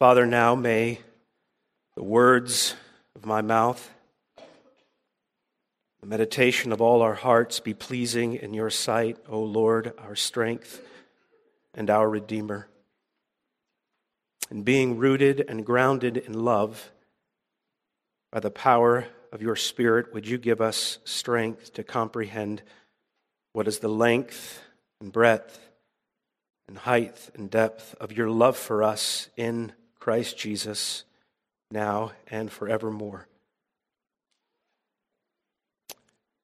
Father, now may the words of my mouth, the meditation of all our hearts be pleasing in your sight, O Lord, our strength and our Redeemer. And being rooted and grounded in love, by the power of your Spirit, would you give us strength to comprehend what is the length and breadth and height and depth of your love for us in Christ Jesus, now and forevermore.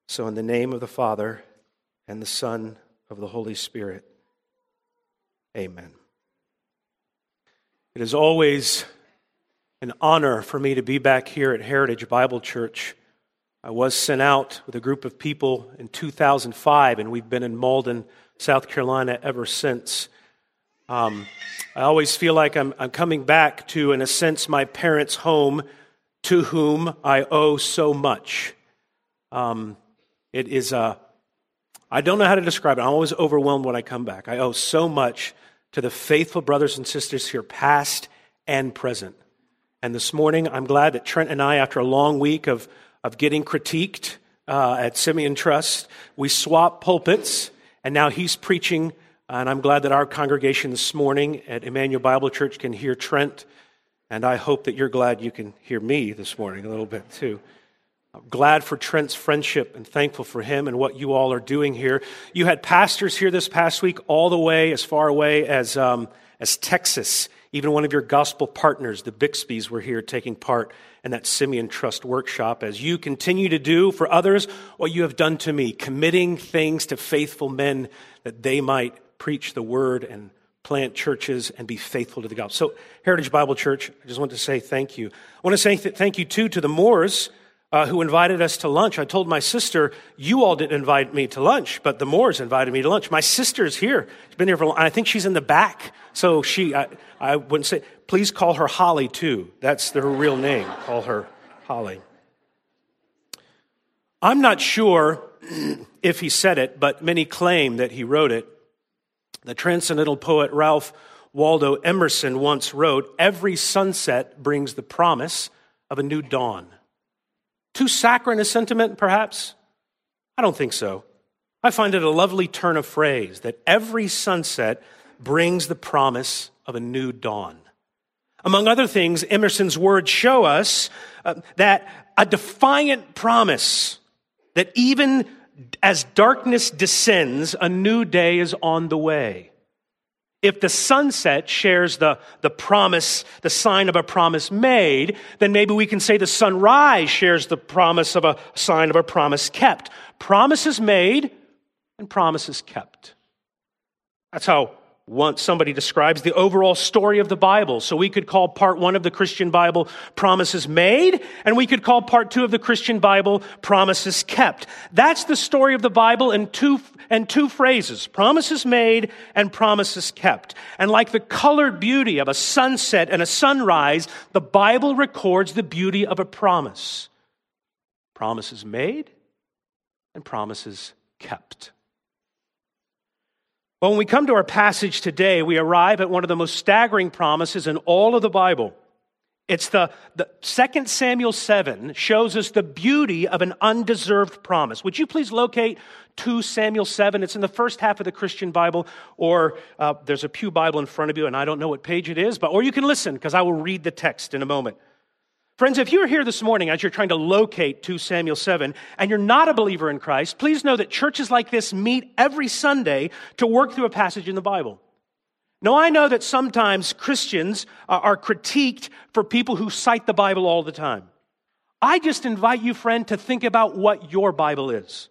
So, in the name of the Father and the Son of the Holy Spirit, amen. It is always an honor for me to be back here at Heritage Bible Church. I was sent out with a group of people in 2005, and we've been in Mauldin, South Carolina ever since. Um, I always feel like I'm, I'm coming back to, in a sense, my parents' home to whom I owe so much. Um, it is a, uh, I don't know how to describe it. I'm always overwhelmed when I come back. I owe so much to the faithful brothers and sisters here, past and present. And this morning, I'm glad that Trent and I, after a long week of, of getting critiqued uh, at Simeon Trust, we swapped pulpits, and now he's preaching and I'm glad that our congregation this morning at Emmanuel Bible Church can hear Trent. And I hope that you're glad you can hear me this morning a little bit too. I'm glad for Trent's friendship and thankful for him and what you all are doing here. You had pastors here this past week, all the way as far away as, um, as Texas. Even one of your gospel partners, the Bixbys, were here taking part in that Simeon Trust workshop as you continue to do for others what you have done to me, committing things to faithful men that they might preach the word and plant churches and be faithful to the gospel. So, Heritage Bible Church, I just want to say thank you. I want to say th- thank you too to the Moores uh, who invited us to lunch. I told my sister, you all didn't invite me to lunch, but the Moores invited me to lunch. My sister's here. She's been here for a long. I think she's in the back. So she, I, I wouldn't say, please call her Holly too. That's her real name. Call her Holly. I'm not sure if he said it, but many claim that he wrote it. The transcendental poet Ralph Waldo Emerson once wrote Every sunset brings the promise of a new dawn. Too saccharine a sentiment, perhaps? I don't think so. I find it a lovely turn of phrase that every sunset brings the promise of a new dawn. Among other things, Emerson's words show us uh, that a defiant promise that even as darkness descends, a new day is on the way. If the sunset shares the, the promise, the sign of a promise made, then maybe we can say the sunrise shares the promise of a sign of a promise kept. Promises made and promises kept. That's how once somebody describes the overall story of the Bible. So we could call part one of the Christian Bible promises made, and we could call part two of the Christian Bible promises kept. That's the story of the Bible in two, and two phrases, promises made and promises kept. And like the colored beauty of a sunset and a sunrise, the Bible records the beauty of a promise. Promises made and promises kept. But when we come to our passage today, we arrive at one of the most staggering promises in all of the Bible. It's the, the 2 Samuel 7 shows us the beauty of an undeserved promise. Would you please locate 2 Samuel 7? It's in the first half of the Christian Bible, or uh, there's a Pew Bible in front of you, and I don't know what page it is, but or you can listen because I will read the text in a moment. Friends, if you're here this morning as you're trying to locate 2 Samuel 7 and you're not a believer in Christ, please know that churches like this meet every Sunday to work through a passage in the Bible. Now, I know that sometimes Christians are critiqued for people who cite the Bible all the time. I just invite you, friend, to think about what your Bible is.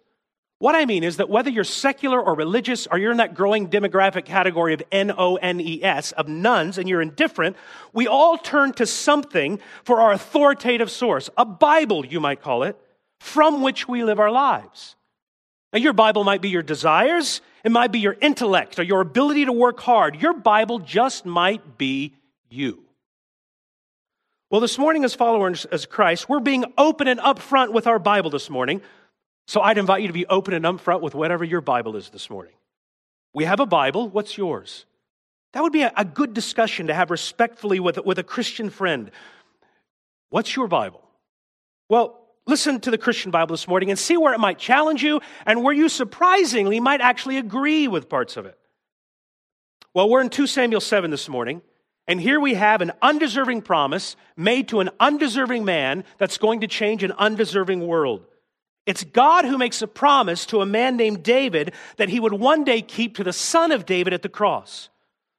What I mean is that whether you're secular or religious, or you're in that growing demographic category of N O N E S, of nones, and you're indifferent, we all turn to something for our authoritative source, a Bible, you might call it, from which we live our lives. Now, your Bible might be your desires, it might be your intellect, or your ability to work hard. Your Bible just might be you. Well, this morning, as followers of Christ, we're being open and upfront with our Bible this morning so I'd invite you to be open and upfront with whatever your Bible is this morning. We have a Bible. What's yours? That would be a, a good discussion to have respectfully with, with a Christian friend. What's your Bible? Well, listen to the Christian Bible this morning and see where it might challenge you and where you surprisingly might actually agree with parts of it. Well, we're in 2 Samuel 7 this morning, and here we have an undeserving promise made to an undeserving man that's going to change an undeserving world. It's God who makes a promise to a man named David that he would one day keep to the son of David at the cross.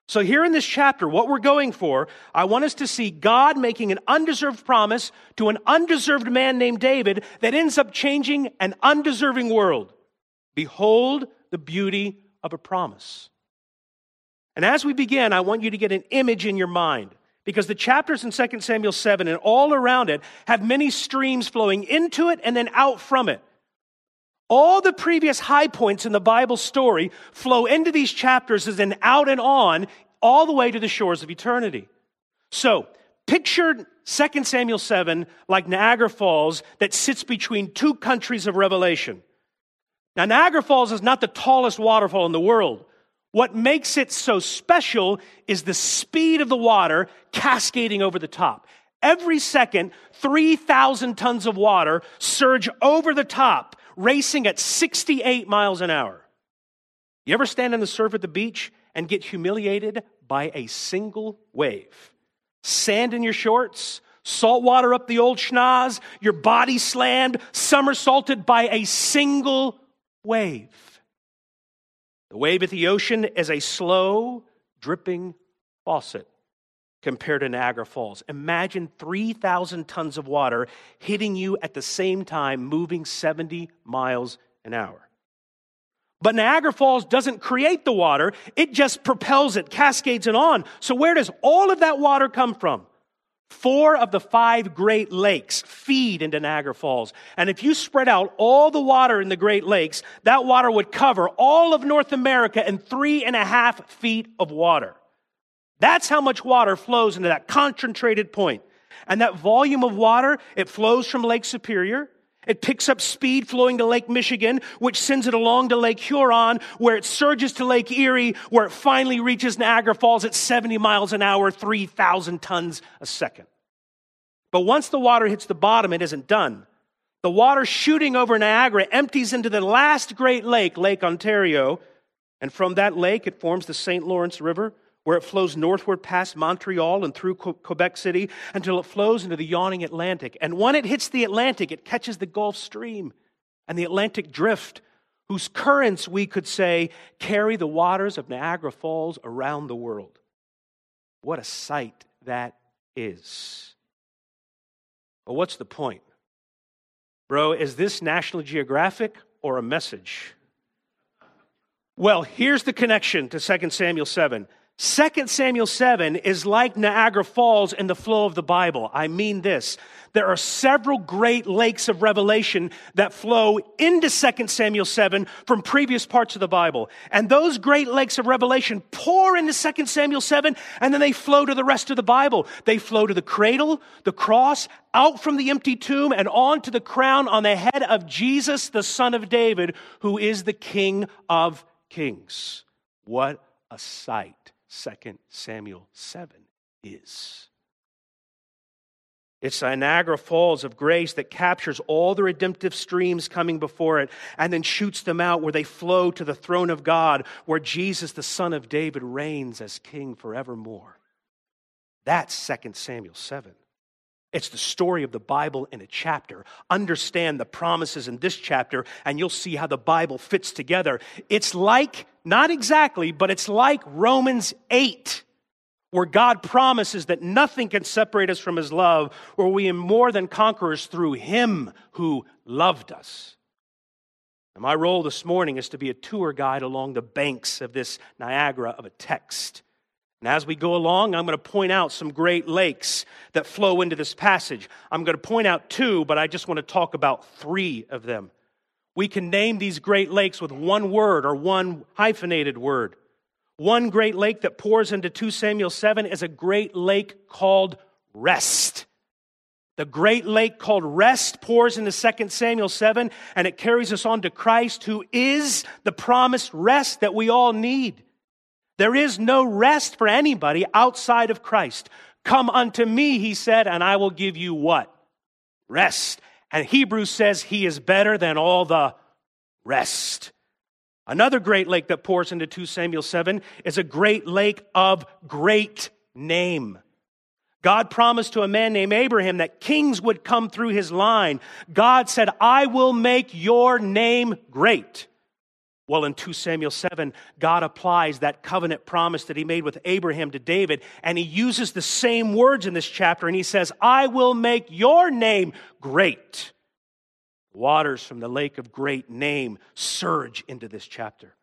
So, here in this chapter, what we're going for, I want us to see God making an undeserved promise to an undeserved man named David that ends up changing an undeserving world. Behold the beauty of a promise. And as we begin, I want you to get an image in your mind because the chapters in 2 Samuel 7 and all around it have many streams flowing into it and then out from it. All the previous high points in the Bible story flow into these chapters as an out and on all the way to the shores of eternity. So, picture 2 Samuel 7 like Niagara Falls that sits between two countries of revelation. Now, Niagara Falls is not the tallest waterfall in the world. What makes it so special is the speed of the water cascading over the top. Every second, 3,000 tons of water surge over the top racing at 68 miles an hour. You ever stand on the surf at the beach and get humiliated by a single wave? Sand in your shorts, salt water up the old schnoz, your body slammed, somersaulted by a single wave. The wave at the ocean is a slow, dripping faucet compared to Niagara Falls. Imagine 3,000 tons of water hitting you at the same time, moving 70 miles an hour. But Niagara Falls doesn't create the water, it just propels it, cascades it on. So, where does all of that water come from? Four of the five Great Lakes feed into Niagara Falls. And if you spread out all the water in the Great Lakes, that water would cover all of North America in three and a half feet of water. That's how much water flows into that concentrated point. And that volume of water, it flows from Lake Superior. It picks up speed flowing to Lake Michigan, which sends it along to Lake Huron, where it surges to Lake Erie, where it finally reaches Niagara Falls at 70 miles an hour, 3,000 tons a second. But once the water hits the bottom, it isn't done. The water shooting over Niagara empties into the last great lake, Lake Ontario, and from that lake it forms the St. Lawrence River, where it flows northward past Montreal and through Quebec City until it flows into the yawning Atlantic. And when it hits the Atlantic, it catches the Gulf Stream and the Atlantic Drift, whose currents, we could say, carry the waters of Niagara Falls around the world. What a sight that is. But what's the point? Bro, is this National Geographic or a message? Well, here's the connection to 2 Samuel 7. 2 Samuel 7 is like Niagara Falls in the flow of the Bible. I mean this. There are several great lakes of revelation that flow into 2 Samuel 7 from previous parts of the Bible. And those great lakes of revelation pour into 2 Samuel 7 and then they flow to the rest of the Bible. They flow to the cradle, the cross, out from the empty tomb and on to the crown on the head of Jesus, the son of David, who is the King of kings. What a sight. 2 Samuel 7 is. It's a Niagara Falls of grace that captures all the redemptive streams coming before it and then shoots them out where they flow to the throne of God, where Jesus, the Son of David, reigns as King forevermore. That's 2 Samuel 7. It's the story of the Bible in a chapter. Understand the promises in this chapter, and you'll see how the Bible fits together. It's like, not exactly, but it's like Romans 8, where God promises that nothing can separate us from his love, where we are more than conquerors through him who loved us. And my role this morning is to be a tour guide along the banks of this Niagara of a text. And as we go along, I'm going to point out some great lakes that flow into this passage. I'm going to point out two, but I just want to talk about three of them. We can name these great lakes with one word or one hyphenated word. One great lake that pours into 2 Samuel 7 is a great lake called rest. The great lake called rest pours into 2 Samuel 7, and it carries us on to Christ, who is the promised rest that we all need. There is no rest for anybody outside of Christ. Come unto me, he said, and I will give you what? Rest. And Hebrews says he is better than all the rest. Another great lake that pours into 2 Samuel 7 is a great lake of great name. God promised to a man named Abraham that kings would come through his line. God said, I will make your name great. Well, in 2 Samuel 7, God applies that covenant promise that he made with Abraham to David, and he uses the same words in this chapter, and he says, I will make your name great. Waters from the lake of great name surge into this chapter.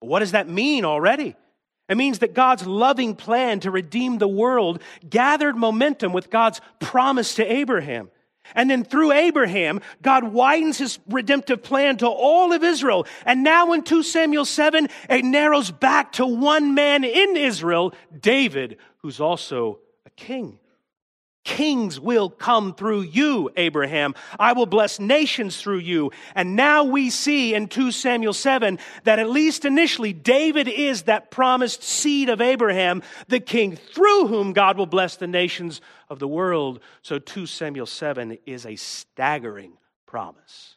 What does that mean already? It means that God's loving plan to redeem the world gathered momentum with God's promise to Abraham. And then through Abraham, God widens his redemptive plan to all of Israel. And now in 2 Samuel 7, it narrows back to one man in Israel, David, who's also a king. Kings will come through you, Abraham. I will bless nations through you. And now we see in 2 Samuel 7 that at least initially, David is that promised seed of Abraham, the king through whom God will bless the nations of the world. So 2 Samuel 7 is a staggering promise.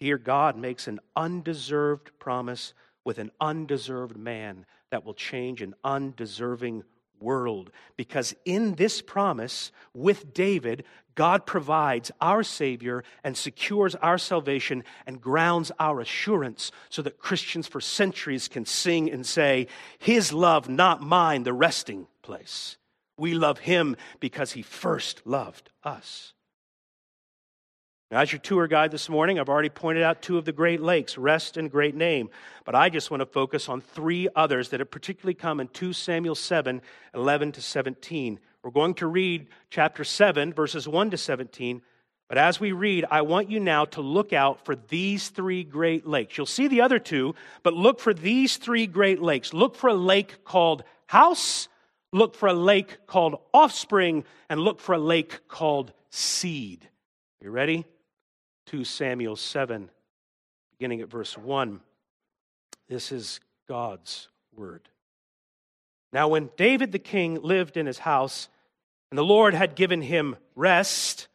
Here, God makes an undeserved promise with an undeserved man that will change an undeserving world. Because in this promise with David, God provides our Savior and secures our salvation and grounds our assurance so that Christians for centuries can sing and say, His love, not mine, the resting place. We love Him because He first loved us. Now, as your tour guide this morning, I've already pointed out two of the Great Lakes, Rest and Great Name, but I just want to focus on three others that have particularly come in 2 Samuel 7 11 to 17. We're going to read chapter 7, verses 1 to 17. But as we read, I want you now to look out for these three great lakes. You'll see the other two, but look for these three great lakes. Look for a lake called House, look for a lake called Offspring, and look for a lake called Seed. You ready? 2 Samuel 7, beginning at verse 1. This is God's word. Now, when David the king lived in his house, and the Lord had given him rest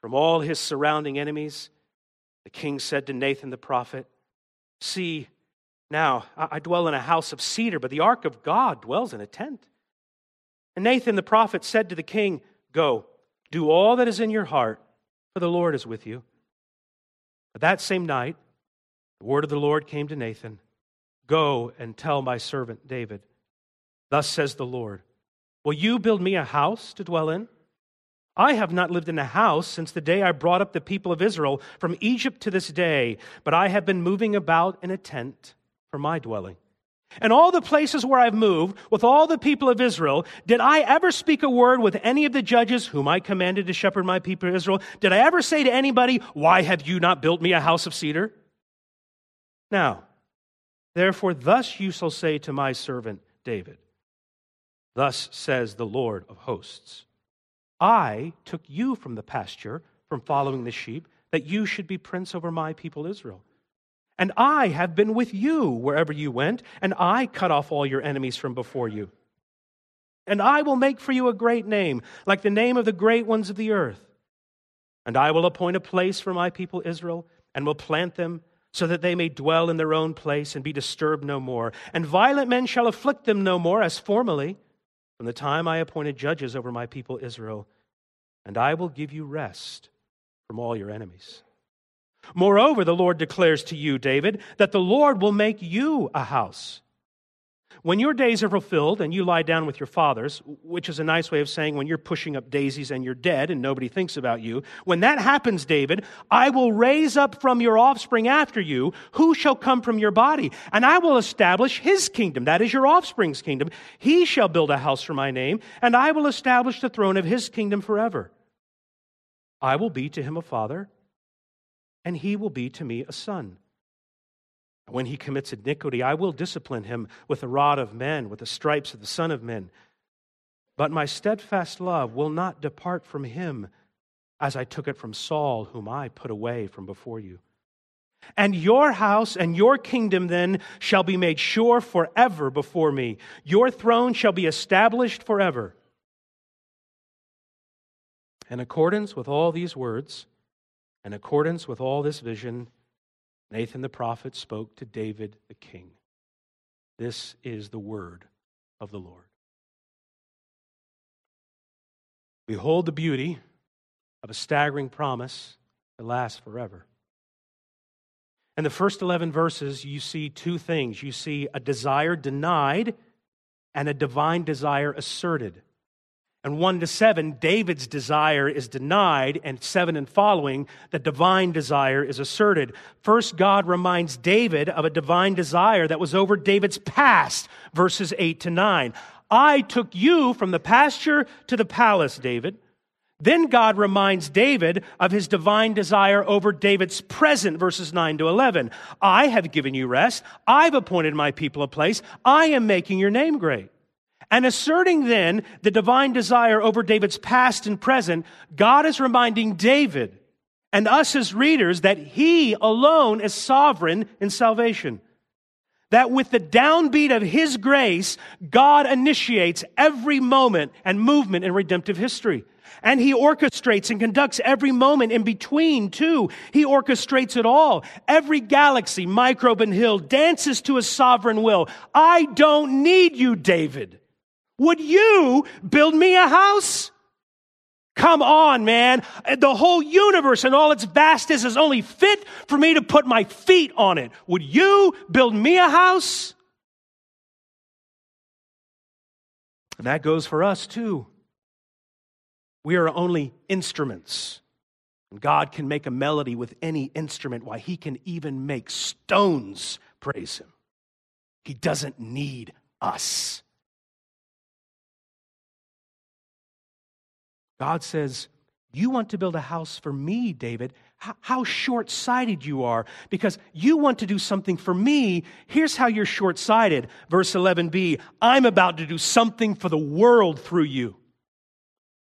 from all his surrounding enemies, the king said to Nathan the prophet, See, now I dwell in a house of cedar, but the ark of God dwells in a tent. And Nathan the prophet said to the king, Go, do all that is in your heart, for the Lord is with you. But that same night, the word of the Lord came to Nathan Go and tell my servant David, Thus says the Lord, Will you build me a house to dwell in? I have not lived in a house since the day I brought up the people of Israel from Egypt to this day, but I have been moving about in a tent for my dwelling. And all the places where I've moved with all the people of Israel, did I ever speak a word with any of the judges whom I commanded to shepherd my people Israel? Did I ever say to anybody, Why have you not built me a house of cedar? Now, therefore, thus you shall say to my servant David, Thus says the Lord of hosts I took you from the pasture, from following the sheep, that you should be prince over my people Israel. And I have been with you wherever you went, and I cut off all your enemies from before you. And I will make for you a great name, like the name of the great ones of the earth. And I will appoint a place for my people Israel, and will plant them, so that they may dwell in their own place and be disturbed no more. And violent men shall afflict them no more, as formerly, from the time I appointed judges over my people Israel. And I will give you rest from all your enemies. Moreover, the Lord declares to you, David, that the Lord will make you a house. When your days are fulfilled and you lie down with your fathers, which is a nice way of saying when you're pushing up daisies and you're dead and nobody thinks about you, when that happens, David, I will raise up from your offspring after you who shall come from your body, and I will establish his kingdom. That is your offspring's kingdom. He shall build a house for my name, and I will establish the throne of his kingdom forever. I will be to him a father and he will be to me a son. When he commits iniquity, I will discipline him with the rod of men, with the stripes of the Son of Men. But my steadfast love will not depart from him, as I took it from Saul, whom I put away from before you. And your house and your kingdom then shall be made sure forever before me. Your throne shall be established forever. In accordance with all these words, in accordance with all this vision, Nathan the prophet spoke to David the king. This is the word of the Lord. Behold the beauty of a staggering promise that lasts forever. In the first 11 verses, you see two things. You see a desire denied and a divine desire asserted. And 1 to 7, David's desire is denied, and 7 and following, the divine desire is asserted. First, God reminds David of a divine desire that was over David's past, verses 8 to 9. I took you from the pasture to the palace, David. Then God reminds David of his divine desire over David's present, verses 9 to 11. I have given you rest. I've appointed my people a place. I am making your name great. And asserting then the divine desire over David's past and present, God is reminding David and us as readers that he alone is sovereign in salvation. That with the downbeat of his grace, God initiates every moment and movement in redemptive history. And he orchestrates and conducts every moment in between, too. He orchestrates it all. Every galaxy, microbe, and hill dances to his sovereign will. I don't need you, David. Would you build me a house? Come on, man. The whole universe and all its vastness is only fit for me to put my feet on it. Would you build me a house? And that goes for us too. We are only instruments. And God can make a melody with any instrument. Why, He can even make stones praise Him. He doesn't need us. God says, You want to build a house for me, David. How short sighted you are because you want to do something for me. Here's how you're short sighted. Verse 11b I'm about to do something for the world through you.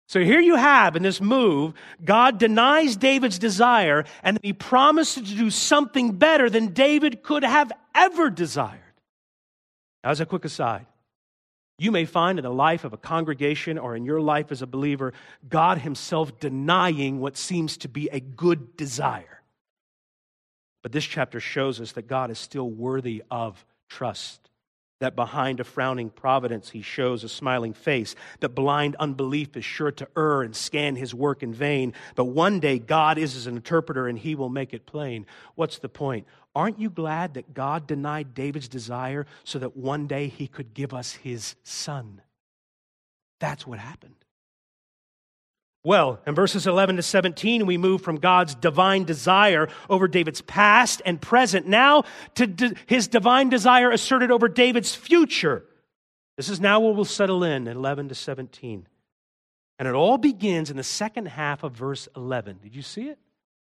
So here you have in this move, God denies David's desire and he promises to do something better than David could have ever desired. As a quick aside, you may find in the life of a congregation or in your life as a believer, God Himself denying what seems to be a good desire. But this chapter shows us that God is still worthy of trust that behind a frowning providence he shows a smiling face, that blind unbelief is sure to err and scan his work in vain. But one day God is his interpreter and he will make it plain. What's the point? Aren't you glad that God denied David's desire so that one day he could give us his son? That's what happened. Well, in verses 11 to 17, we move from God's divine desire over David's past and present now to his divine desire asserted over David's future. This is now where we'll settle in at 11 to 17. And it all begins in the second half of verse 11. Did you see it?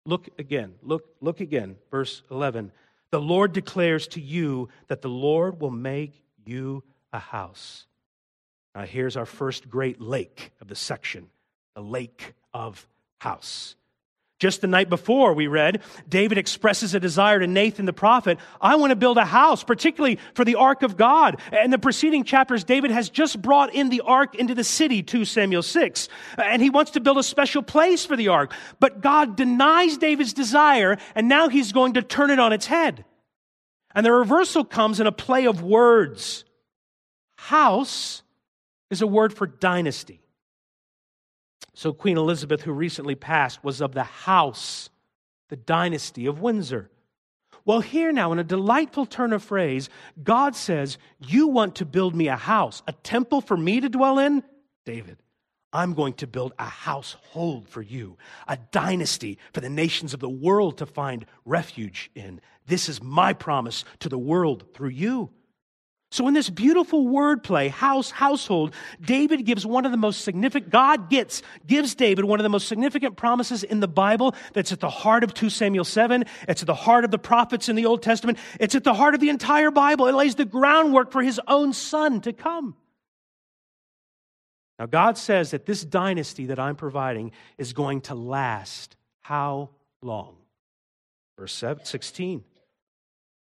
Look again. Look, look again. Verse 11. The Lord declares to you that the Lord will make you a house. Now, here's our first great lake of the section the lake of house. Just the night before, we read, David expresses a desire to Nathan the prophet I want to build a house, particularly for the ark of God. In the preceding chapters, David has just brought in the ark into the city, 2 Samuel 6, and he wants to build a special place for the ark. But God denies David's desire, and now he's going to turn it on its head. And the reversal comes in a play of words. House is a word for dynasty. So, Queen Elizabeth, who recently passed, was of the house, the dynasty of Windsor. Well, here now, in a delightful turn of phrase, God says, You want to build me a house, a temple for me to dwell in? David, I'm going to build a household for you, a dynasty for the nations of the world to find refuge in. This is my promise to the world through you. So, in this beautiful wordplay, house, household, David gives one of the most significant, God gets, gives David one of the most significant promises in the Bible that's at the heart of 2 Samuel 7. It's at the heart of the prophets in the Old Testament. It's at the heart of the entire Bible. It lays the groundwork for his own son to come. Now, God says that this dynasty that I'm providing is going to last how long? Verse 16.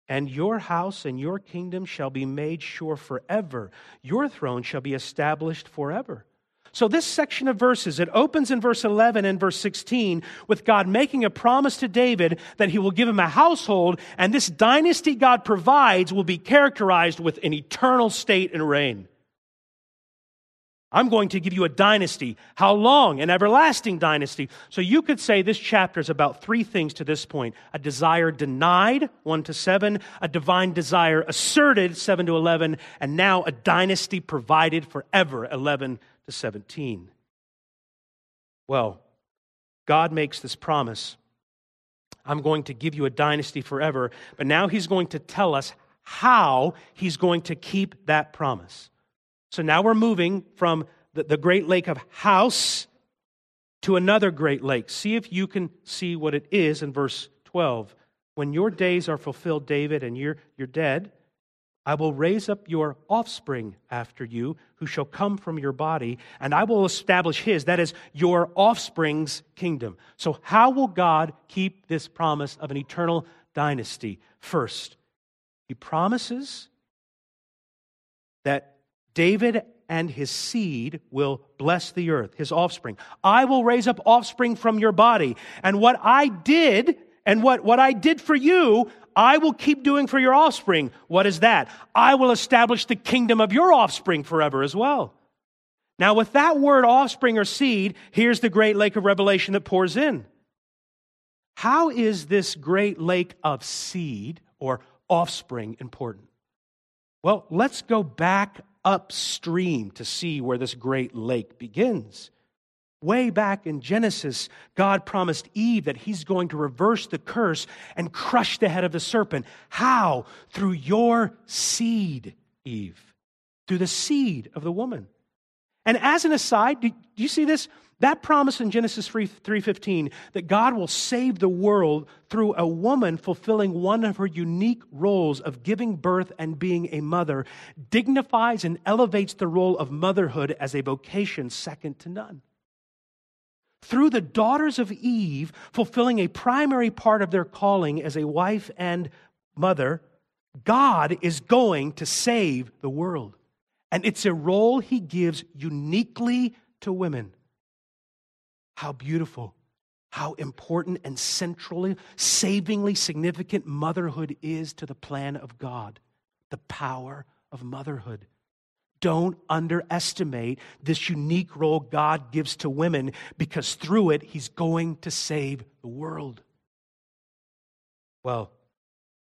And your house and your kingdom shall be made sure forever. Your throne shall be established forever. So, this section of verses, it opens in verse 11 and verse 16 with God making a promise to David that he will give him a household, and this dynasty God provides will be characterized with an eternal state and reign. I'm going to give you a dynasty. How long? An everlasting dynasty. So you could say this chapter is about three things to this point a desire denied, 1 to 7, a divine desire asserted, 7 to 11, and now a dynasty provided forever, 11 to 17. Well, God makes this promise I'm going to give you a dynasty forever, but now He's going to tell us how He's going to keep that promise. So now we're moving from the, the Great Lake of House to another Great Lake. See if you can see what it is in verse 12. When your days are fulfilled, David, and you're, you're dead, I will raise up your offspring after you, who shall come from your body, and I will establish his, that is, your offspring's kingdom. So, how will God keep this promise of an eternal dynasty? First, he promises that David and his seed will bless the earth, his offspring. I will raise up offspring from your body. And what I did, and what, what I did for you, I will keep doing for your offspring. What is that? I will establish the kingdom of your offspring forever as well. Now, with that word offspring or seed, here's the great lake of revelation that pours in. How is this great lake of seed or offspring important? Well, let's go back upstream to see where this great lake begins. Way back in Genesis, God promised Eve that he's going to reverse the curse and crush the head of the serpent. How? Through your seed, Eve. Through the seed of the woman. And as an aside, do you see this? That promise in Genesis 3, 3:15 that God will save the world through a woman fulfilling one of her unique roles of giving birth and being a mother dignifies and elevates the role of motherhood as a vocation second to none. Through the daughters of Eve fulfilling a primary part of their calling as a wife and mother, God is going to save the world. And it's a role he gives uniquely to women. How beautiful, how important and centrally, savingly significant motherhood is to the plan of God. The power of motherhood. Don't underestimate this unique role God gives to women because through it, He's going to save the world. Well,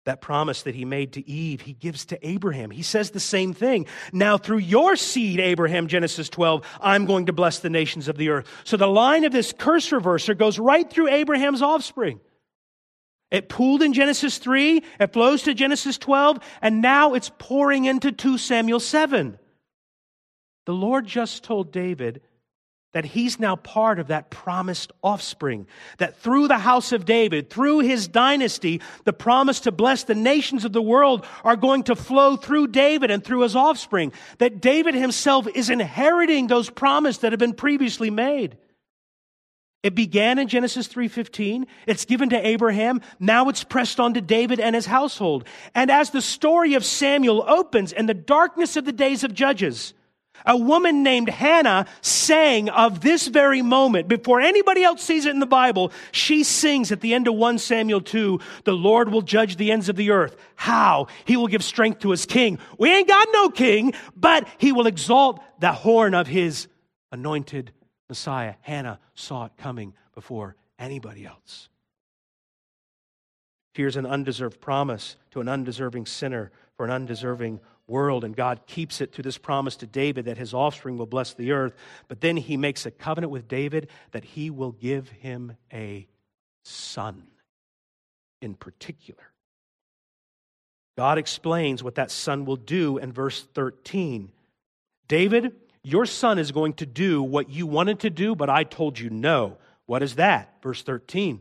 that promise that he made to Eve, he gives to Abraham. He says the same thing. Now, through your seed, Abraham, Genesis 12, I'm going to bless the nations of the earth. So the line of this curse reverser goes right through Abraham's offspring. It pooled in Genesis 3, it flows to Genesis 12, and now it's pouring into 2 Samuel 7. The Lord just told David that he's now part of that promised offspring. That through the house of David, through his dynasty, the promise to bless the nations of the world are going to flow through David and through his offspring. That David himself is inheriting those promises that have been previously made. It began in Genesis 3:15. It's given to Abraham. Now it's pressed on to David and his household. And as the story of Samuel opens in the darkness of the days of Judges, a woman named Hannah sang of this very moment. Before anybody else sees it in the Bible, she sings at the end of 1 Samuel 2, the Lord will judge the ends of the earth. How? He will give strength to his king. We ain't got no king, but he will exalt the horn of his anointed Messiah. Hannah saw it coming before anybody else. Here's an undeserved promise to an undeserving sinner for an undeserving world, and God keeps it to this promise to David that his offspring will bless the earth. But then he makes a covenant with David that he will give him a son in particular. God explains what that son will do in verse 13. David, your son is going to do what you wanted to do, but I told you no. What is that? Verse 13.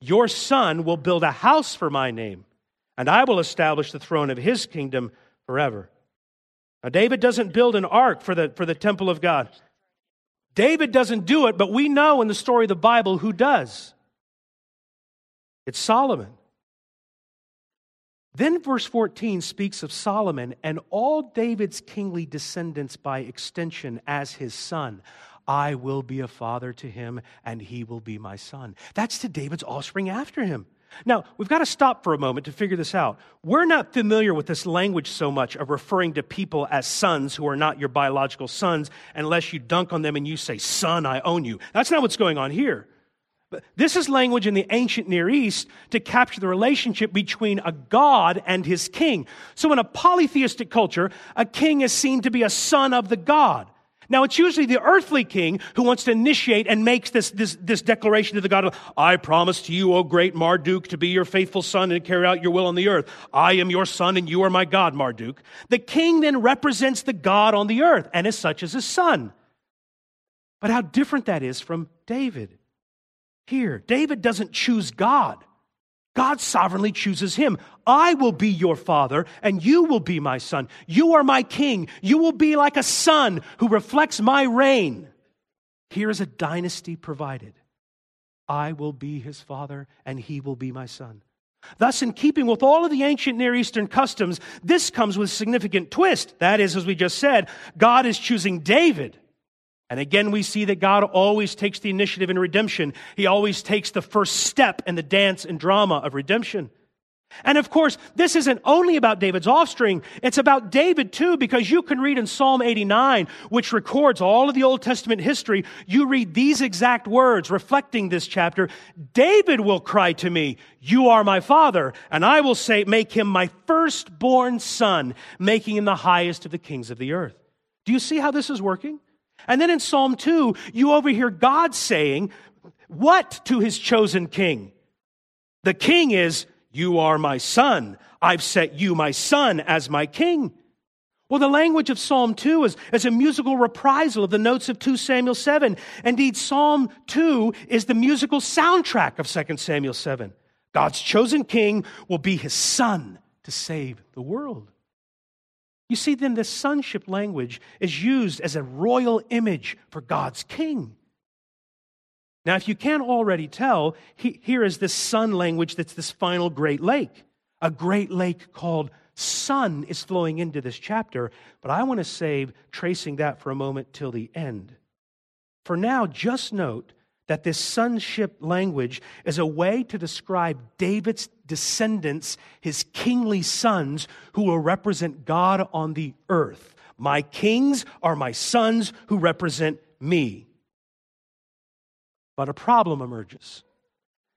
Your son will build a house for my name, and I will establish the throne of his kingdom forever. Now, David doesn't build an ark for the, for the temple of God. David doesn't do it, but we know in the story of the Bible who does. It's Solomon. Then verse 14 speaks of Solomon and all David's kingly descendants by extension as his son. I will be a father to him, and he will be my son. That's to David's offspring after him. Now, we've got to stop for a moment to figure this out. We're not familiar with this language so much of referring to people as sons who are not your biological sons unless you dunk on them and you say, Son, I own you. That's not what's going on here. But this is language in the ancient Near East to capture the relationship between a god and his king. So, in a polytheistic culture, a king is seen to be a son of the god. Now, it's usually the earthly king who wants to initiate and makes this, this, this declaration to the God I promise to you, O great Marduk, to be your faithful son and carry out your will on the earth. I am your son and you are my God, Marduk. The king then represents the God on the earth and as such as his son. But how different that is from David. Here, David doesn't choose God. God sovereignly chooses him. I will be your father, and you will be my son. You are my king. You will be like a son who reflects my reign. Here is a dynasty provided. I will be his father, and he will be my son. Thus, in keeping with all of the ancient Near Eastern customs, this comes with a significant twist. That is, as we just said, God is choosing David and again, we see that God always takes the initiative in redemption. He always takes the first step in the dance and drama of redemption. And of course, this isn't only about David's offspring, it's about David too, because you can read in Psalm 89, which records all of the Old Testament history, you read these exact words reflecting this chapter David will cry to me, You are my father, and I will say, Make him my firstborn son, making him the highest of the kings of the earth. Do you see how this is working? And then in Psalm 2, you overhear God saying, What to his chosen king? The king is, You are my son. I've set you, my son, as my king. Well, the language of Psalm 2 is, is a musical reprisal of the notes of 2 Samuel 7. Indeed, Psalm 2 is the musical soundtrack of 2 Samuel 7. God's chosen king will be his son to save the world. You see, then, the sonship language is used as a royal image for God's king. Now, if you can't already tell, he, here is this son language that's this final great lake. A great lake called son is flowing into this chapter, but I want to save tracing that for a moment till the end. For now, just note that this sonship language is a way to describe David's descendants, his kingly sons, who will represent God on the earth. My kings are my sons who represent me. But a problem emerges.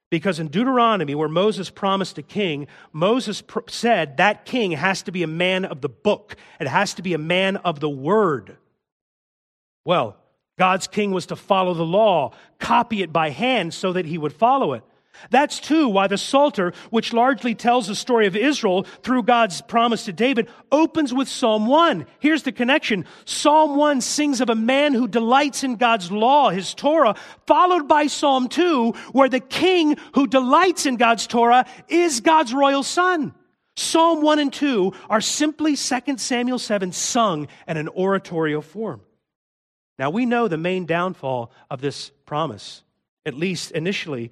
Because in Deuteronomy, where Moses promised a king, Moses pr- said that king has to be a man of the book, it has to be a man of the word. Well, God's king was to follow the law, copy it by hand so that he would follow it. That's too why the Psalter, which largely tells the story of Israel through God's promise to David, opens with Psalm 1. Here's the connection. Psalm 1 sings of a man who delights in God's law, his Torah, followed by Psalm 2, where the king who delights in God's Torah is God's royal son. Psalm 1 and 2 are simply 2 Samuel 7 sung in an oratorio form. Now, we know the main downfall of this promise, at least initially.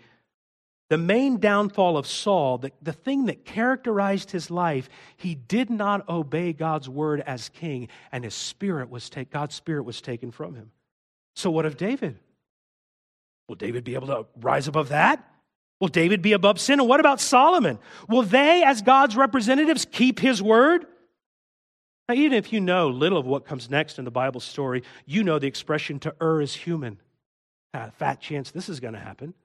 The main downfall of Saul, the, the thing that characterized his life, he did not obey God's word as king, and his spirit was take, God's spirit was taken from him. So, what of David? Will David be able to rise above that? Will David be above sin? And what about Solomon? Will they, as God's representatives, keep his word? Now, even if you know little of what comes next in the Bible story, you know the expression to err is human. Ah, fat chance this is going to happen.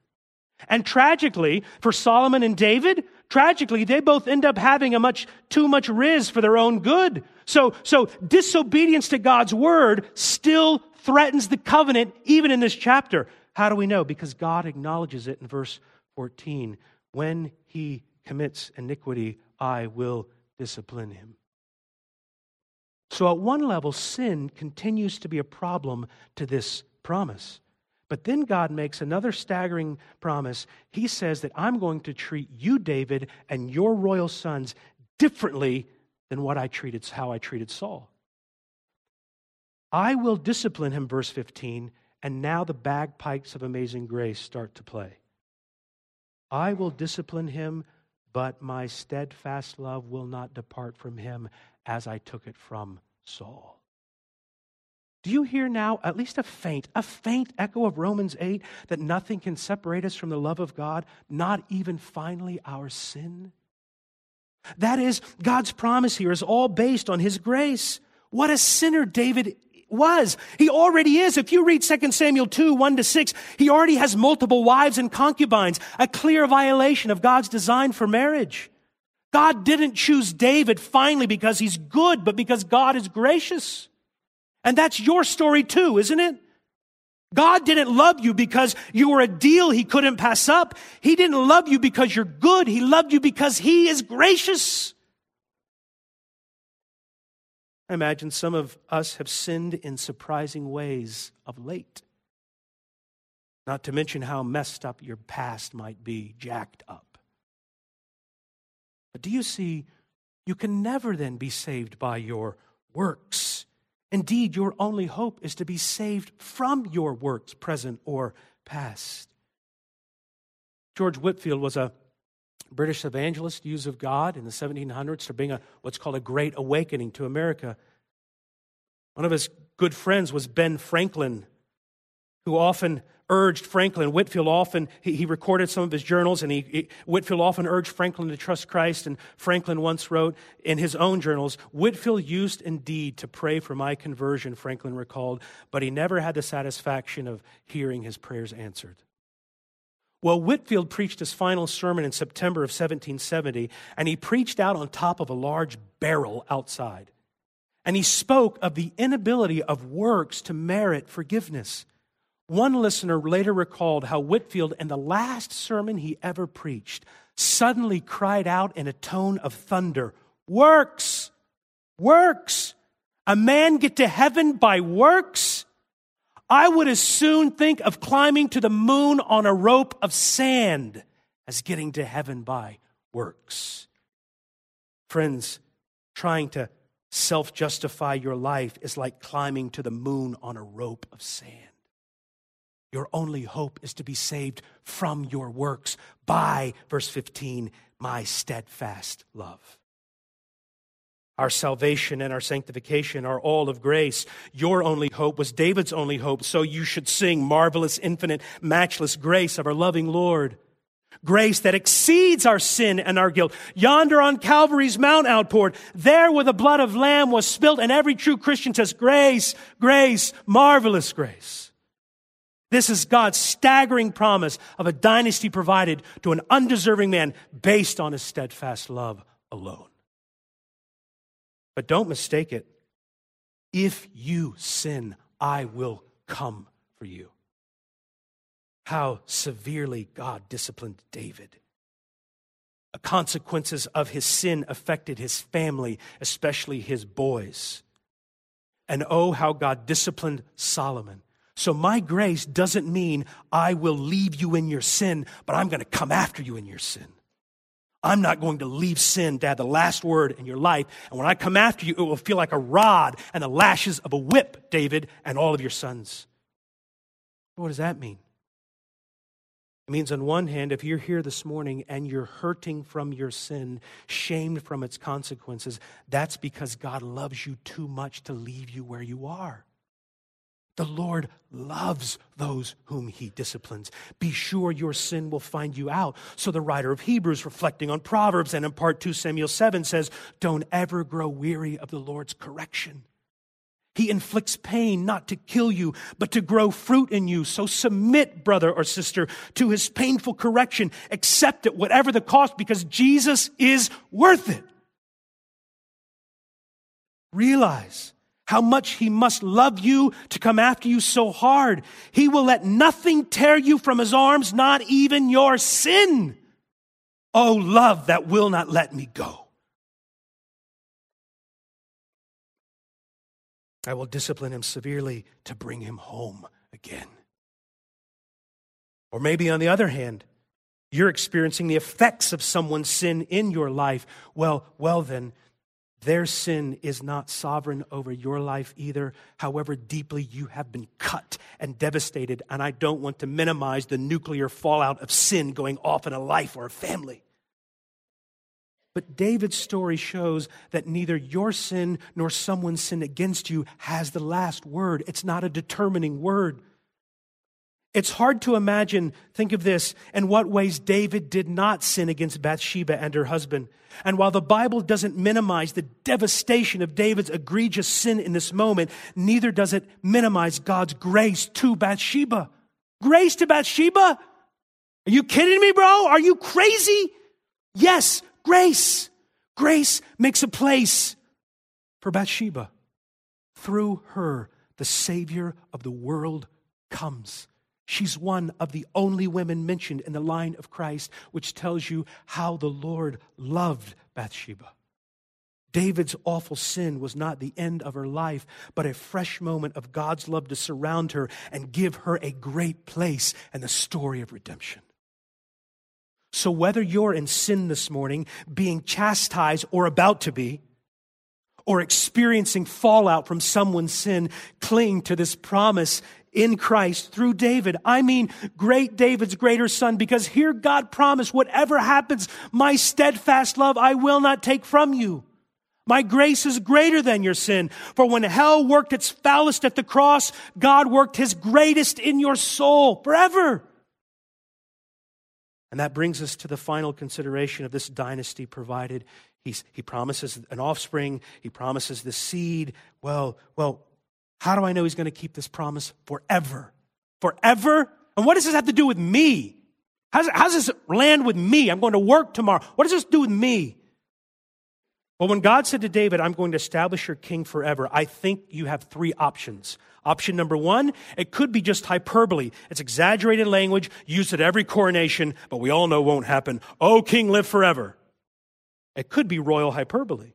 And tragically, for Solomon and David, tragically, they both end up having a much too much riz for their own good. So, so disobedience to God's word still threatens the covenant, even in this chapter. How do we know? Because God acknowledges it in verse 14. When he commits iniquity, I will discipline him. So, at one level, sin continues to be a problem to this promise. But then God makes another staggering promise. He says that I'm going to treat you, David, and your royal sons differently than what I treated, how I treated Saul. I will discipline him, verse 15, and now the bagpipes of amazing grace start to play. I will discipline him but my steadfast love will not depart from him as I took it from Saul. Do you hear now at least a faint, a faint echo of Romans 8 that nothing can separate us from the love of God, not even finally our sin? That is, God's promise here is all based on his grace. What a sinner David was. He already is. If you read 2 Samuel 2, 1 to 6, he already has multiple wives and concubines, a clear violation of God's design for marriage. God didn't choose David finally because he's good, but because God is gracious. And that's your story too, isn't it? God didn't love you because you were a deal he couldn't pass up. He didn't love you because you're good. He loved you because he is gracious. I imagine some of us have sinned in surprising ways of late. Not to mention how messed up your past might be, jacked up. But do you see, you can never then be saved by your works. Indeed, your only hope is to be saved from your works, present or past. George Whitefield was a British evangelist use of God in the 1700s to bring a, what's called a great awakening to America. One of his good friends was Ben Franklin, who often urged Franklin. Whitefield often, he, he recorded some of his journals, and he, he, Whitefield often urged Franklin to trust Christ. And Franklin once wrote in his own journals Whitefield used indeed to pray for my conversion, Franklin recalled, but he never had the satisfaction of hearing his prayers answered. Well, Whitefield preached his final sermon in September of 1770, and he preached out on top of a large barrel outside. And he spoke of the inability of works to merit forgiveness. One listener later recalled how Whitefield, in the last sermon he ever preached, suddenly cried out in a tone of thunder Works! Works! A man get to heaven by works? I would as soon think of climbing to the moon on a rope of sand as getting to heaven by works. Friends, trying to self justify your life is like climbing to the moon on a rope of sand. Your only hope is to be saved from your works by, verse 15, my steadfast love. Our salvation and our sanctification are all of grace. Your only hope was David's only hope, so you should sing marvelous, infinite, matchless grace of our loving Lord. Grace that exceeds our sin and our guilt. Yonder on Calvary's mount outpoured, there where the blood of lamb was spilt, and every true Christian says, grace, grace, marvelous grace. This is God's staggering promise of a dynasty provided to an undeserving man based on his steadfast love alone. But don't mistake it. If you sin, I will come for you. How severely God disciplined David. The consequences of his sin affected his family, especially his boys. And oh, how God disciplined Solomon. So, my grace doesn't mean I will leave you in your sin, but I'm going to come after you in your sin. I'm not going to leave sin to have the last word in your life. And when I come after you, it will feel like a rod and the lashes of a whip, David, and all of your sons. What does that mean? It means, on one hand, if you're here this morning and you're hurting from your sin, shamed from its consequences, that's because God loves you too much to leave you where you are. The Lord loves those whom he disciplines. Be sure your sin will find you out. So the writer of Hebrews, reflecting on Proverbs and in part 2 Samuel 7, says, Don't ever grow weary of the Lord's correction. He inflicts pain not to kill you, but to grow fruit in you. So submit, brother or sister, to his painful correction. Accept it, whatever the cost, because Jesus is worth it. Realize how much he must love you to come after you so hard. He will let nothing tear you from his arms, not even your sin. Oh, love that will not let me go. I will discipline him severely to bring him home again. Or maybe on the other hand, you're experiencing the effects of someone's sin in your life. Well, well then, their sin is not sovereign over your life either, however deeply you have been cut and devastated. And I don't want to minimize the nuclear fallout of sin going off in a life or a family. But David's story shows that neither your sin nor someone's sin against you has the last word. It's not a determining word. It's hard to imagine, think of this, in what ways David did not sin against Bathsheba and her husband. And while the Bible doesn't minimize the devastation of David's egregious sin in this moment, neither does it minimize God's grace to Bathsheba. Grace to Bathsheba? Are you kidding me, bro? Are you crazy? Yes, grace. Grace makes a place for Bathsheba. Through her, the Savior of the world comes. She's one of the only women mentioned in the line of Christ, which tells you how the Lord loved Bathsheba. David's awful sin was not the end of her life, but a fresh moment of God's love to surround her and give her a great place in the story of redemption. So, whether you're in sin this morning, being chastised or about to be, or experiencing fallout from someone's sin, cling to this promise in Christ through David. I mean, great David's greater son, because here God promised, whatever happens, my steadfast love I will not take from you. My grace is greater than your sin. For when hell worked its foulest at the cross, God worked his greatest in your soul forever. And that brings us to the final consideration of this dynasty provided. He's, he promises an offspring, he promises the seed. Well, well, how do I know he's going to keep this promise forever? Forever? And what does this have to do with me? How does, how does this land with me? I'm going to work tomorrow. What does this do with me? Well, when God said to David, I'm going to establish your king forever, I think you have three options. Option number one, it could be just hyperbole. It's exaggerated language used at every coronation, but we all know won't happen. Oh, king, live forever. It could be royal hyperbole.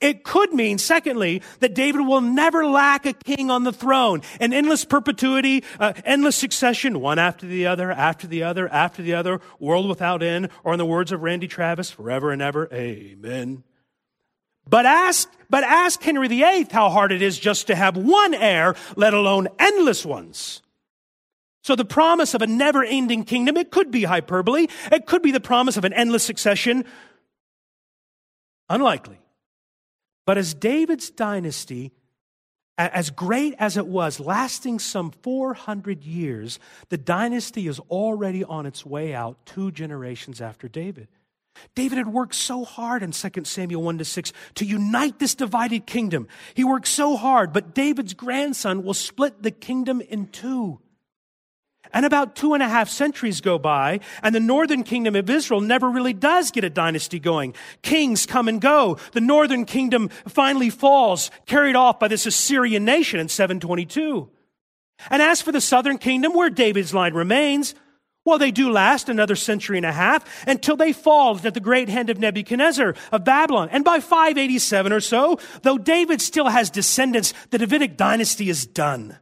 It could mean, secondly, that David will never lack a king on the throne. An endless perpetuity, uh, endless succession, one after the other, after the other, after the other, world without end, or in the words of Randy Travis, forever and ever, amen. But ask, but ask Henry VIII how hard it is just to have one heir, let alone endless ones. So the promise of a never ending kingdom, it could be hyperbole. It could be the promise of an endless succession. Unlikely. But as David's dynasty, as great as it was, lasting some 400 years, the dynasty is already on its way out two generations after David. David had worked so hard in 2 Samuel 1 to 6 to unite this divided kingdom. He worked so hard, but David's grandson will split the kingdom in two. And about two and a half centuries go by, and the northern kingdom of Israel never really does get a dynasty going. Kings come and go. The northern kingdom finally falls, carried off by this Assyrian nation in 722. And as for the southern kingdom, where David's line remains, well, they do last another century and a half until they fall at the great hand of Nebuchadnezzar of Babylon. And by 587 or so, though David still has descendants, the Davidic dynasty is done.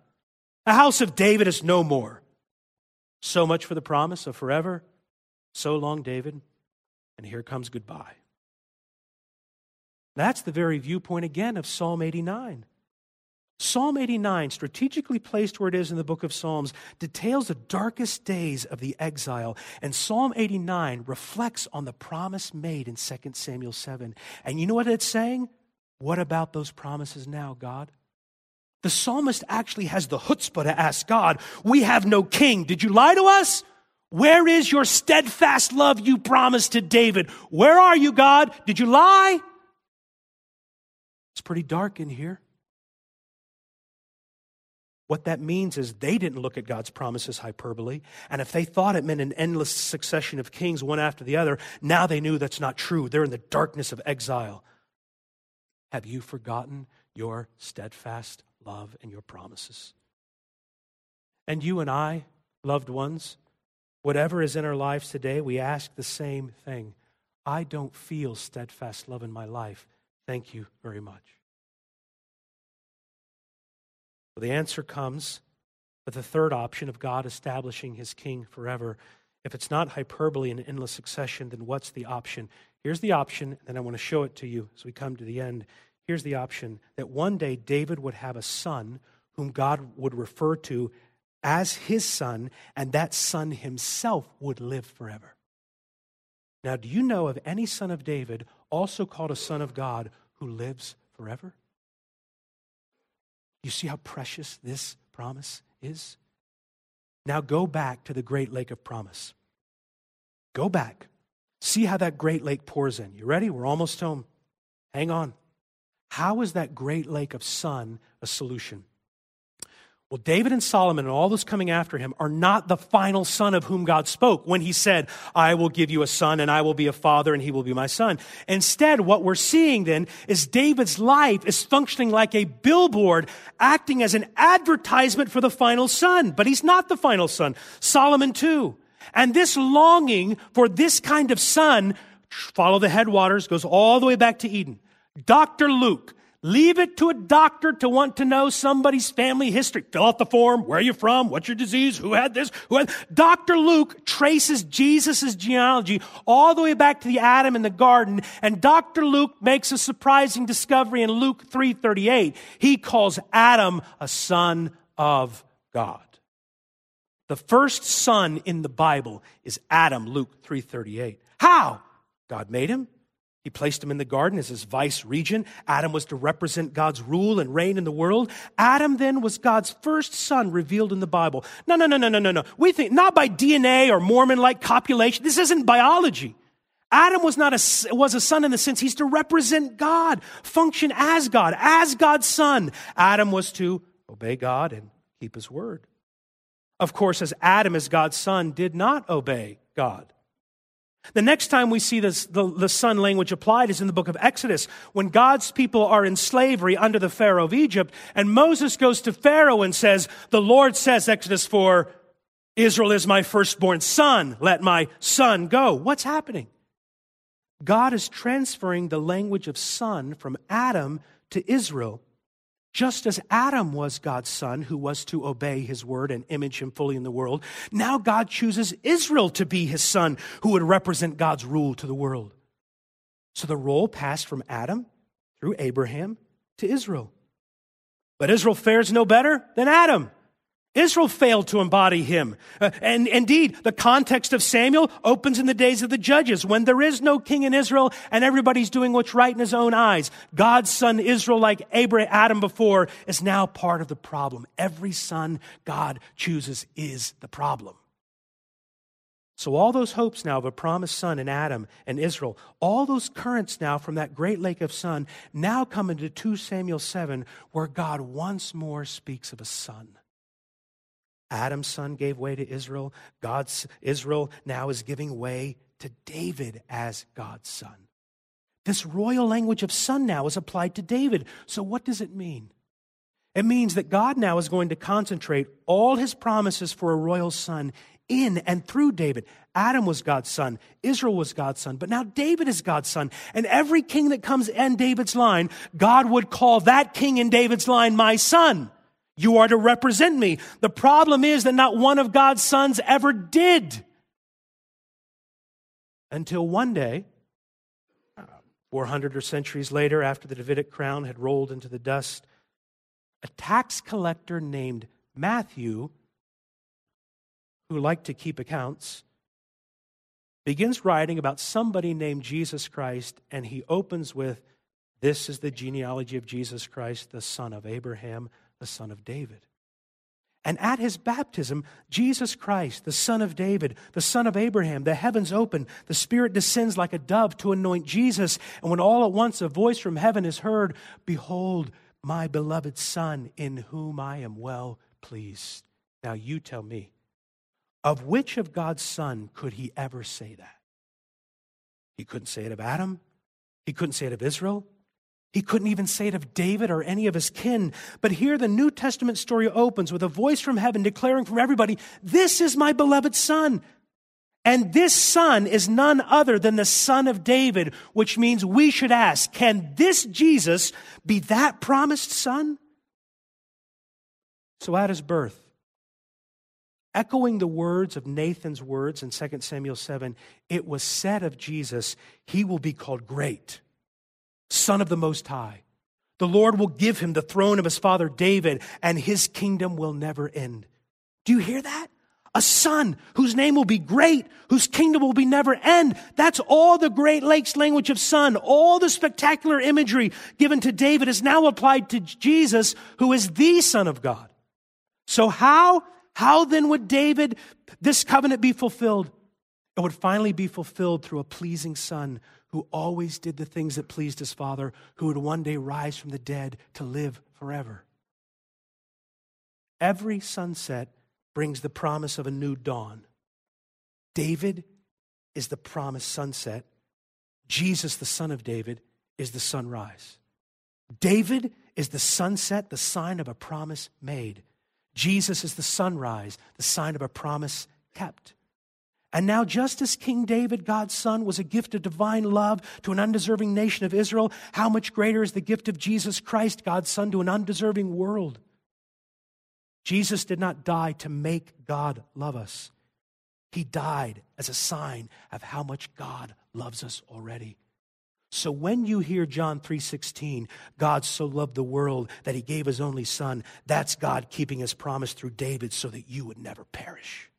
The house of David is no more. So much for the promise of forever. So long, David. And here comes goodbye. That's the very viewpoint again of Psalm 89. Psalm 89, strategically placed where it is in the book of Psalms, details the darkest days of the exile. And Psalm 89 reflects on the promise made in 2 Samuel 7. And you know what it's saying? What about those promises now, God? The psalmist actually has the chutzpah to ask God, We have no king. Did you lie to us? Where is your steadfast love you promised to David? Where are you, God? Did you lie? It's pretty dark in here. What that means is they didn't look at God's promises hyperbole. And if they thought it meant an endless succession of kings, one after the other, now they knew that's not true. They're in the darkness of exile. Have you forgotten your steadfast and your promises. And you and I, loved ones, whatever is in our lives today, we ask the same thing. I don't feel steadfast love in my life. Thank you very much. Well, the answer comes with the third option of God establishing his king forever. If it's not hyperbole and endless succession, then what's the option? Here's the option, and I want to show it to you as we come to the end. Here's the option that one day David would have a son whom God would refer to as his son, and that son himself would live forever. Now, do you know of any son of David, also called a son of God, who lives forever? You see how precious this promise is? Now go back to the great lake of promise. Go back. See how that great lake pours in. You ready? We're almost home. Hang on. How is that great lake of sun a solution? Well, David and Solomon and all those coming after him are not the final son of whom God spoke when he said, I will give you a son and I will be a father and he will be my son. Instead, what we're seeing then is David's life is functioning like a billboard, acting as an advertisement for the final son. But he's not the final son. Solomon too. And this longing for this kind of son, follow the headwaters, goes all the way back to Eden. Dr. Luke, Leave it to a doctor to want to know somebody's family history. Fill out the form. Where are you from? What's your disease? Who had this? Who had? Dr. Luke traces Jesus' genealogy all the way back to the Adam in the garden. And Dr. Luke makes a surprising discovery in Luke 3.38. He calls Adam a son of God. The first son in the Bible is Adam, Luke 3.38. How? God made him. He placed him in the garden as his vice regent. Adam was to represent God's rule and reign in the world. Adam then was God's first son revealed in the Bible. No, no, no, no, no, no, no. We think not by DNA or Mormon like copulation. This isn't biology. Adam was not a, was a son in the sense he's to represent God, function as God, as God's son. Adam was to obey God and keep his word. Of course, as Adam, as God's son, did not obey God. The next time we see this, the, the son language applied is in the book of Exodus, when God's people are in slavery under the Pharaoh of Egypt, and Moses goes to Pharaoh and says, The Lord says, Exodus 4, Israel is my firstborn son, let my son go. What's happening? God is transferring the language of son from Adam to Israel just as Adam was God's son who was to obey his word and image him fully in the world, now God chooses Israel to be his son who would represent God's rule to the world. So the role passed from Adam through Abraham to Israel. But Israel fares no better than Adam. Israel failed to embody him. Uh, and indeed, the context of Samuel opens in the days of the judges when there is no king in Israel and everybody's doing what's right in his own eyes. God's son Israel, like Abraham, Adam before, is now part of the problem. Every son God chooses is the problem. So, all those hopes now of a promised son in Adam and Israel, all those currents now from that great lake of sun now come into 2 Samuel 7, where God once more speaks of a son. Adam's son gave way to Israel. God's Israel now is giving way to David as God's son. This royal language of son now is applied to David. So what does it mean? It means that God now is going to concentrate all his promises for a royal son in and through David. Adam was God's son, Israel was God's son, but now David is God's son. And every king that comes in David's line, God would call that king in David's line my son. You are to represent me. The problem is that not one of God's sons ever did. Until one day, um, 400 or centuries later, after the Davidic crown had rolled into the dust, a tax collector named Matthew, who liked to keep accounts, begins writing about somebody named Jesus Christ, and he opens with, This is the genealogy of Jesus Christ, the son of Abraham, the son of David. And at his baptism, Jesus Christ, the son of David, the son of Abraham, the heavens open, the Spirit descends like a dove to anoint Jesus. And when all at once a voice from heaven is heard, Behold, my beloved Son, in whom I am well pleased. Now you tell me, of which of God's Son could he ever say that? He couldn't say it of Adam. He couldn't say it of Israel. He couldn't even say it of David or any of his kin. But here the New Testament story opens with a voice from heaven declaring from everybody, This is my beloved Son. And this Son is none other than the Son of David, which means we should ask, Can this Jesus be that promised Son? So at his birth, echoing the words of Nathan's words in 2 Samuel 7, it was said of Jesus, He will be called great Son of the Most High. The Lord will give him the throne of his father David, and his kingdom will never end. Do you hear that? a son whose name will be great, whose kingdom will be never end. That's all the Great Lakes language of son. All the spectacular imagery given to David is now applied to Jesus, who is the son of God. So how, how then would David, this covenant be fulfilled? It would finally be fulfilled through a pleasing son who always did the things that pleased his father, who would one day rise from the dead to live forever. Every sunset brings the promise of a new dawn. David is the promised sunset. Jesus, the son of David, is the sunrise. David is the sunset, the sign of a promise made. Jesus is the sunrise, the sign of a promise kept. And now, just as King David, God's son, was a gift of divine love to an undeserving nation of Israel, how much greater is the gift of Jesus Christ, God's son, to an undeserving world? Jesus did not die to make God love us. He died as a sign of how much God loves us already. So when you hear John 3:16, God so loved the world that he gave his only son, that's God keeping his promise through David so that you would never perish.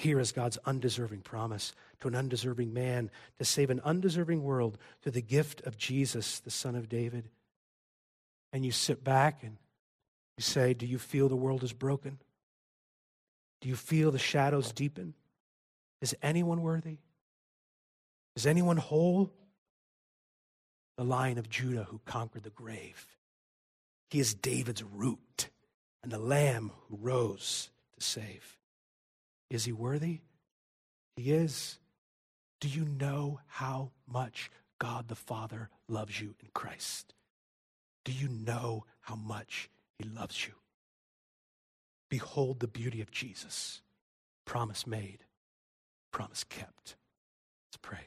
Here is God's undeserving promise to an undeserving man to save an undeserving world through the gift of Jesus, the Son of David. And you sit back and you say, Do you feel the world is broken? Do you feel the shadows deepen? Is anyone worthy? Is anyone whole? The lion of Judah who conquered the grave. He is David's root and the lamb who rose to save. Is he worthy? He is. Do you know how much God the Father loves you in Christ? Do you know how much he loves you? Behold the beauty of Jesus. Promise made, promise kept. Let's pray.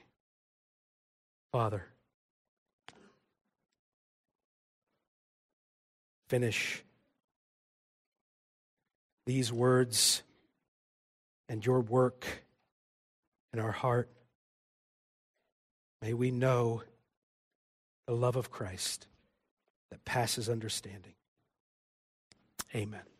Father, finish these words and your work in our heart. May we know the love of Christ that passes understanding. Amen.